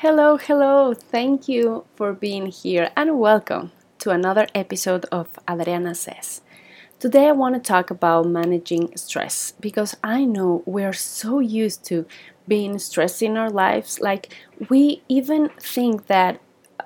Hello, hello. Thank you for being here and welcome to another episode of Adriana Says. Today I want to talk about managing stress because I know we're so used to being stressed in our lives. Like, we even think that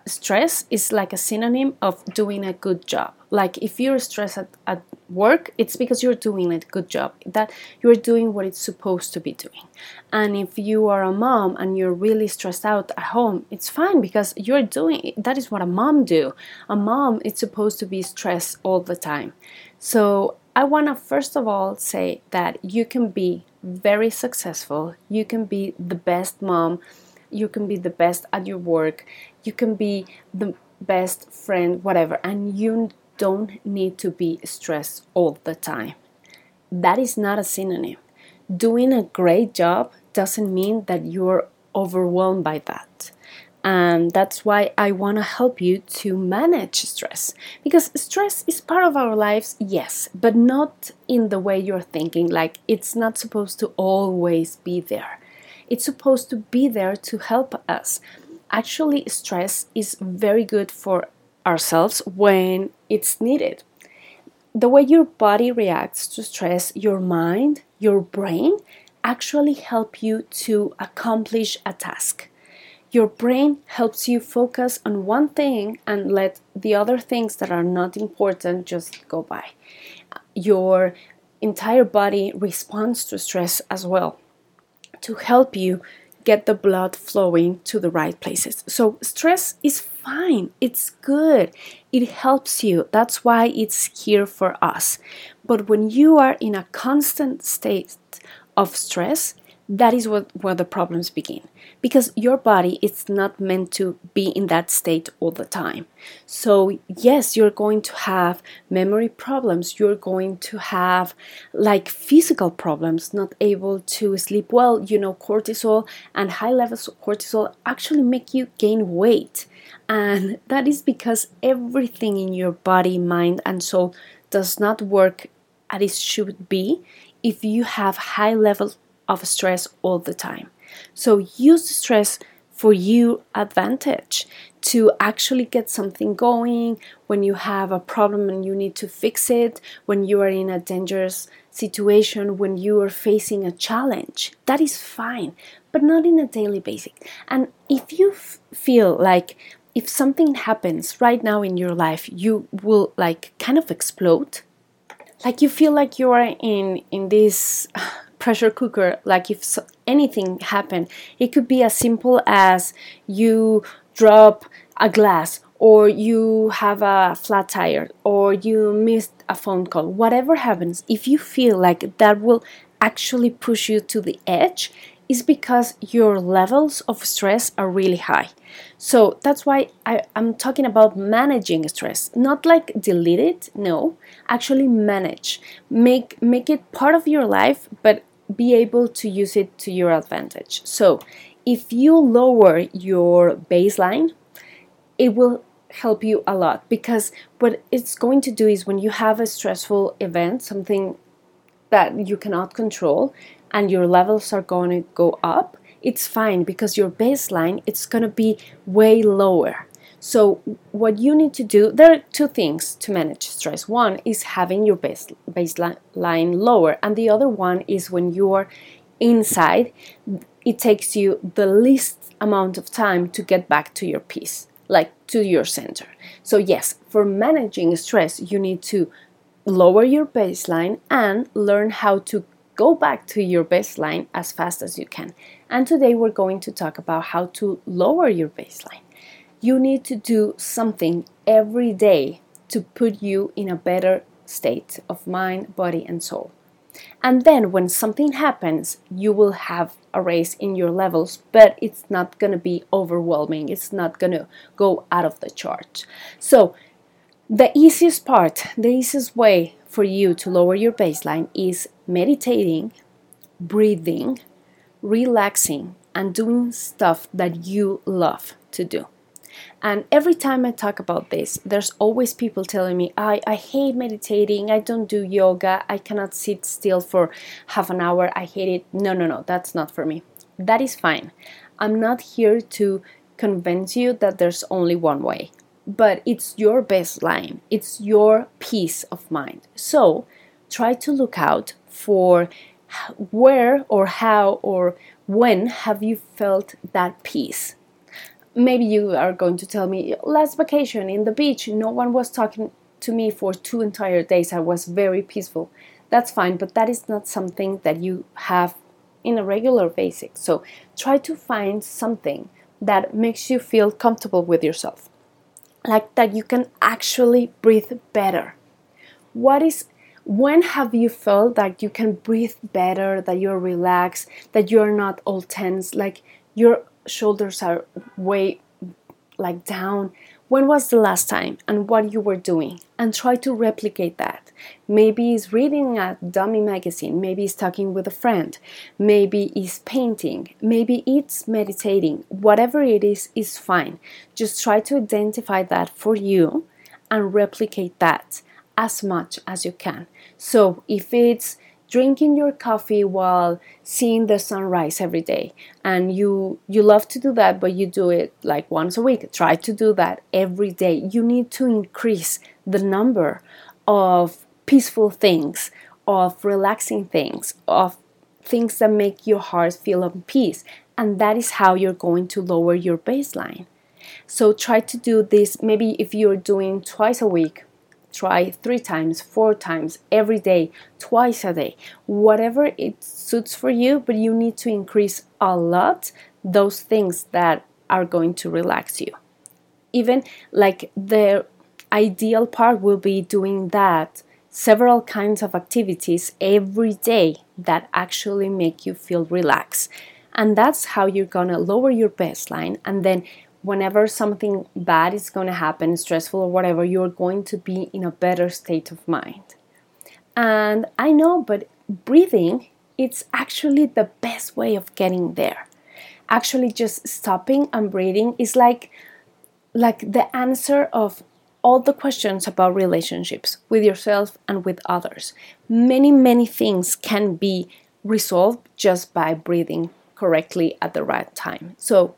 stress is like a synonym of doing a good job. Like if you're stressed at, at work, it's because you're doing a good job, that you're doing what it's supposed to be doing. And if you are a mom and you're really stressed out at home, it's fine because you're doing that is what a mom do. A mom is supposed to be stressed all the time. So I want to first of all say that you can be very successful. You can be the best mom you can be the best at your work, you can be the best friend, whatever, and you don't need to be stressed all the time. That is not a synonym. Doing a great job doesn't mean that you're overwhelmed by that. And that's why I want to help you to manage stress. Because stress is part of our lives, yes, but not in the way you're thinking. Like it's not supposed to always be there. It's supposed to be there to help us. Actually, stress is very good for ourselves when it's needed. The way your body reacts to stress, your mind, your brain actually help you to accomplish a task. Your brain helps you focus on one thing and let the other things that are not important just go by. Your entire body responds to stress as well to help you get the blood flowing to the right places. So, stress is fine, it's good, it helps you. That's why it's here for us. But when you are in a constant state of stress, that is what, where the problems begin. Because your body is not meant to be in that state all the time. So yes you're going to have memory problems. You're going to have like physical problems not able to sleep well. You know cortisol and high levels of cortisol actually make you gain weight. And that is because everything in your body mind and soul does not work as it should be if you have high levels of stress all the time. So use the stress for you advantage to actually get something going when you have a problem and you need to fix it, when you are in a dangerous situation, when you are facing a challenge. That is fine, but not in a daily basis. And if you f- feel like if something happens right now in your life, you will like kind of explode. Like you feel like you are in in this pressure cooker, like if anything happened, it could be as simple as you drop a glass or you have a flat tire or you missed a phone call, whatever happens, if you feel like that will actually push you to the edge, is because your levels of stress are really high. So that's why I, am talking about managing stress, not like delete it, no, actually manage. Make make it part of your life, but be able to use it to your advantage. So, if you lower your baseline, it will help you a lot because what it's going to do is when you have a stressful event, something that you cannot control, and your levels are going to go up, it's fine because your baseline it's going to be way lower. So, what you need to do, there are two things to manage stress. One is having your base, baseline lower, and the other one is when you are inside, it takes you the least amount of time to get back to your peace, like to your center. So, yes, for managing stress, you need to lower your baseline and learn how to go back to your baseline as fast as you can. And today we're going to talk about how to lower your baseline you need to do something every day to put you in a better state of mind, body, and soul. And then when something happens, you will have a raise in your levels, but it's not going to be overwhelming. It's not going to go out of the chart. So, the easiest part, the easiest way for you to lower your baseline is meditating, breathing, relaxing, and doing stuff that you love to do. And every time I talk about this, there's always people telling me, I, I hate meditating, I don't do yoga, I cannot sit still for half an hour, I hate it. No, no, no, that's not for me. That is fine. I'm not here to convince you that there's only one way, but it's your baseline, it's your peace of mind. So try to look out for where or how or when have you felt that peace maybe you are going to tell me last vacation in the beach no one was talking to me for two entire days. I was very peaceful. That's fine but that is not something that you have in a regular basis so try to find something that makes you feel comfortable with yourself like that you can actually breathe better. What is when have you felt that you can breathe better that you're relaxed that you're not all tense like your shoulders are way like down. When was the last time and what you were doing? And try to replicate that. Maybe it's reading a dummy magazine. Maybe it's talking with a friend. Maybe it's painting. Maybe it's meditating. Whatever it is is fine. Just try to identify that for you and replicate that as much as you can. So if it's drinking your coffee while seeing the sunrise every day. And you you love to do that but you do it like once a week. Try to do that every day. You need to increase the number of peaceful things of relaxing things of things that make your heart feel at peace. And that is how you're going to lower your baseline. So try to do this. Maybe if you're doing twice a week try three times, four times, every day, twice a day, whatever it suits for you, but you need to increase a lot those things that are going to relax you. Even like the ideal part will be doing that several kinds of activities every day that actually make you feel relaxed. And that's how you're gonna lower your baseline and then whenever something bad is going to happen, stressful or whatever, you're going to be in a better state of mind. And I know, but breathing, it's actually the best way of getting there. Actually, just stopping and breathing is like like the answer of all the questions about relationships with yourself and with others. Many, many things can be resolved just by breathing correctly at the right time. So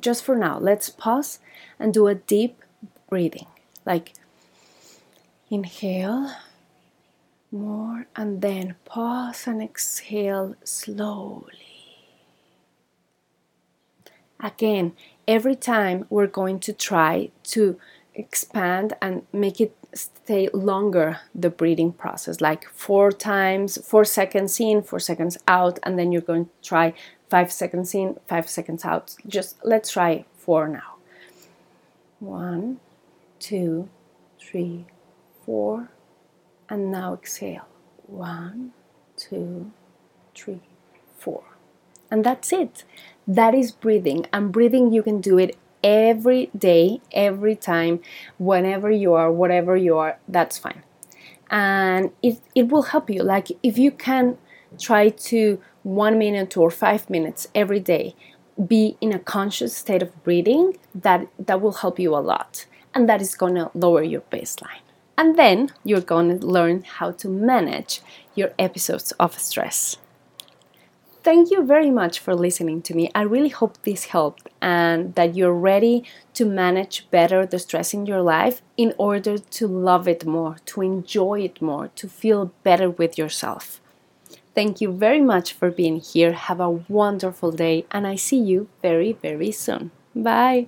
just for now, let's pause and do a deep breathing. Like inhale more and then pause and exhale slowly. Again, every time we're going to try to expand and make it stay longer the breathing process like four times four seconds in four seconds out and then you're going to try five seconds in, five seconds out. Just let's try four now. One, two, three, four, and now exhale. One, two, three, four. And that's it. That is breathing. And breathing, you can do it every day, every time, whenever you are, whatever you are, that's fine. And it, it will help you. Like if you can try to one minute or five minutes every day be in a conscious state of breathing that that will help you a lot and that is going to lower your baseline. And then you're going to learn how to manage your episodes of stress. Thank you very much for listening to me. I really hope this helped and that you're ready to manage better the stress in your life in order to love it more to enjoy it more to feel better with yourself Thank you very much for being here. Have a wonderful day, and I see you very, very soon. Bye.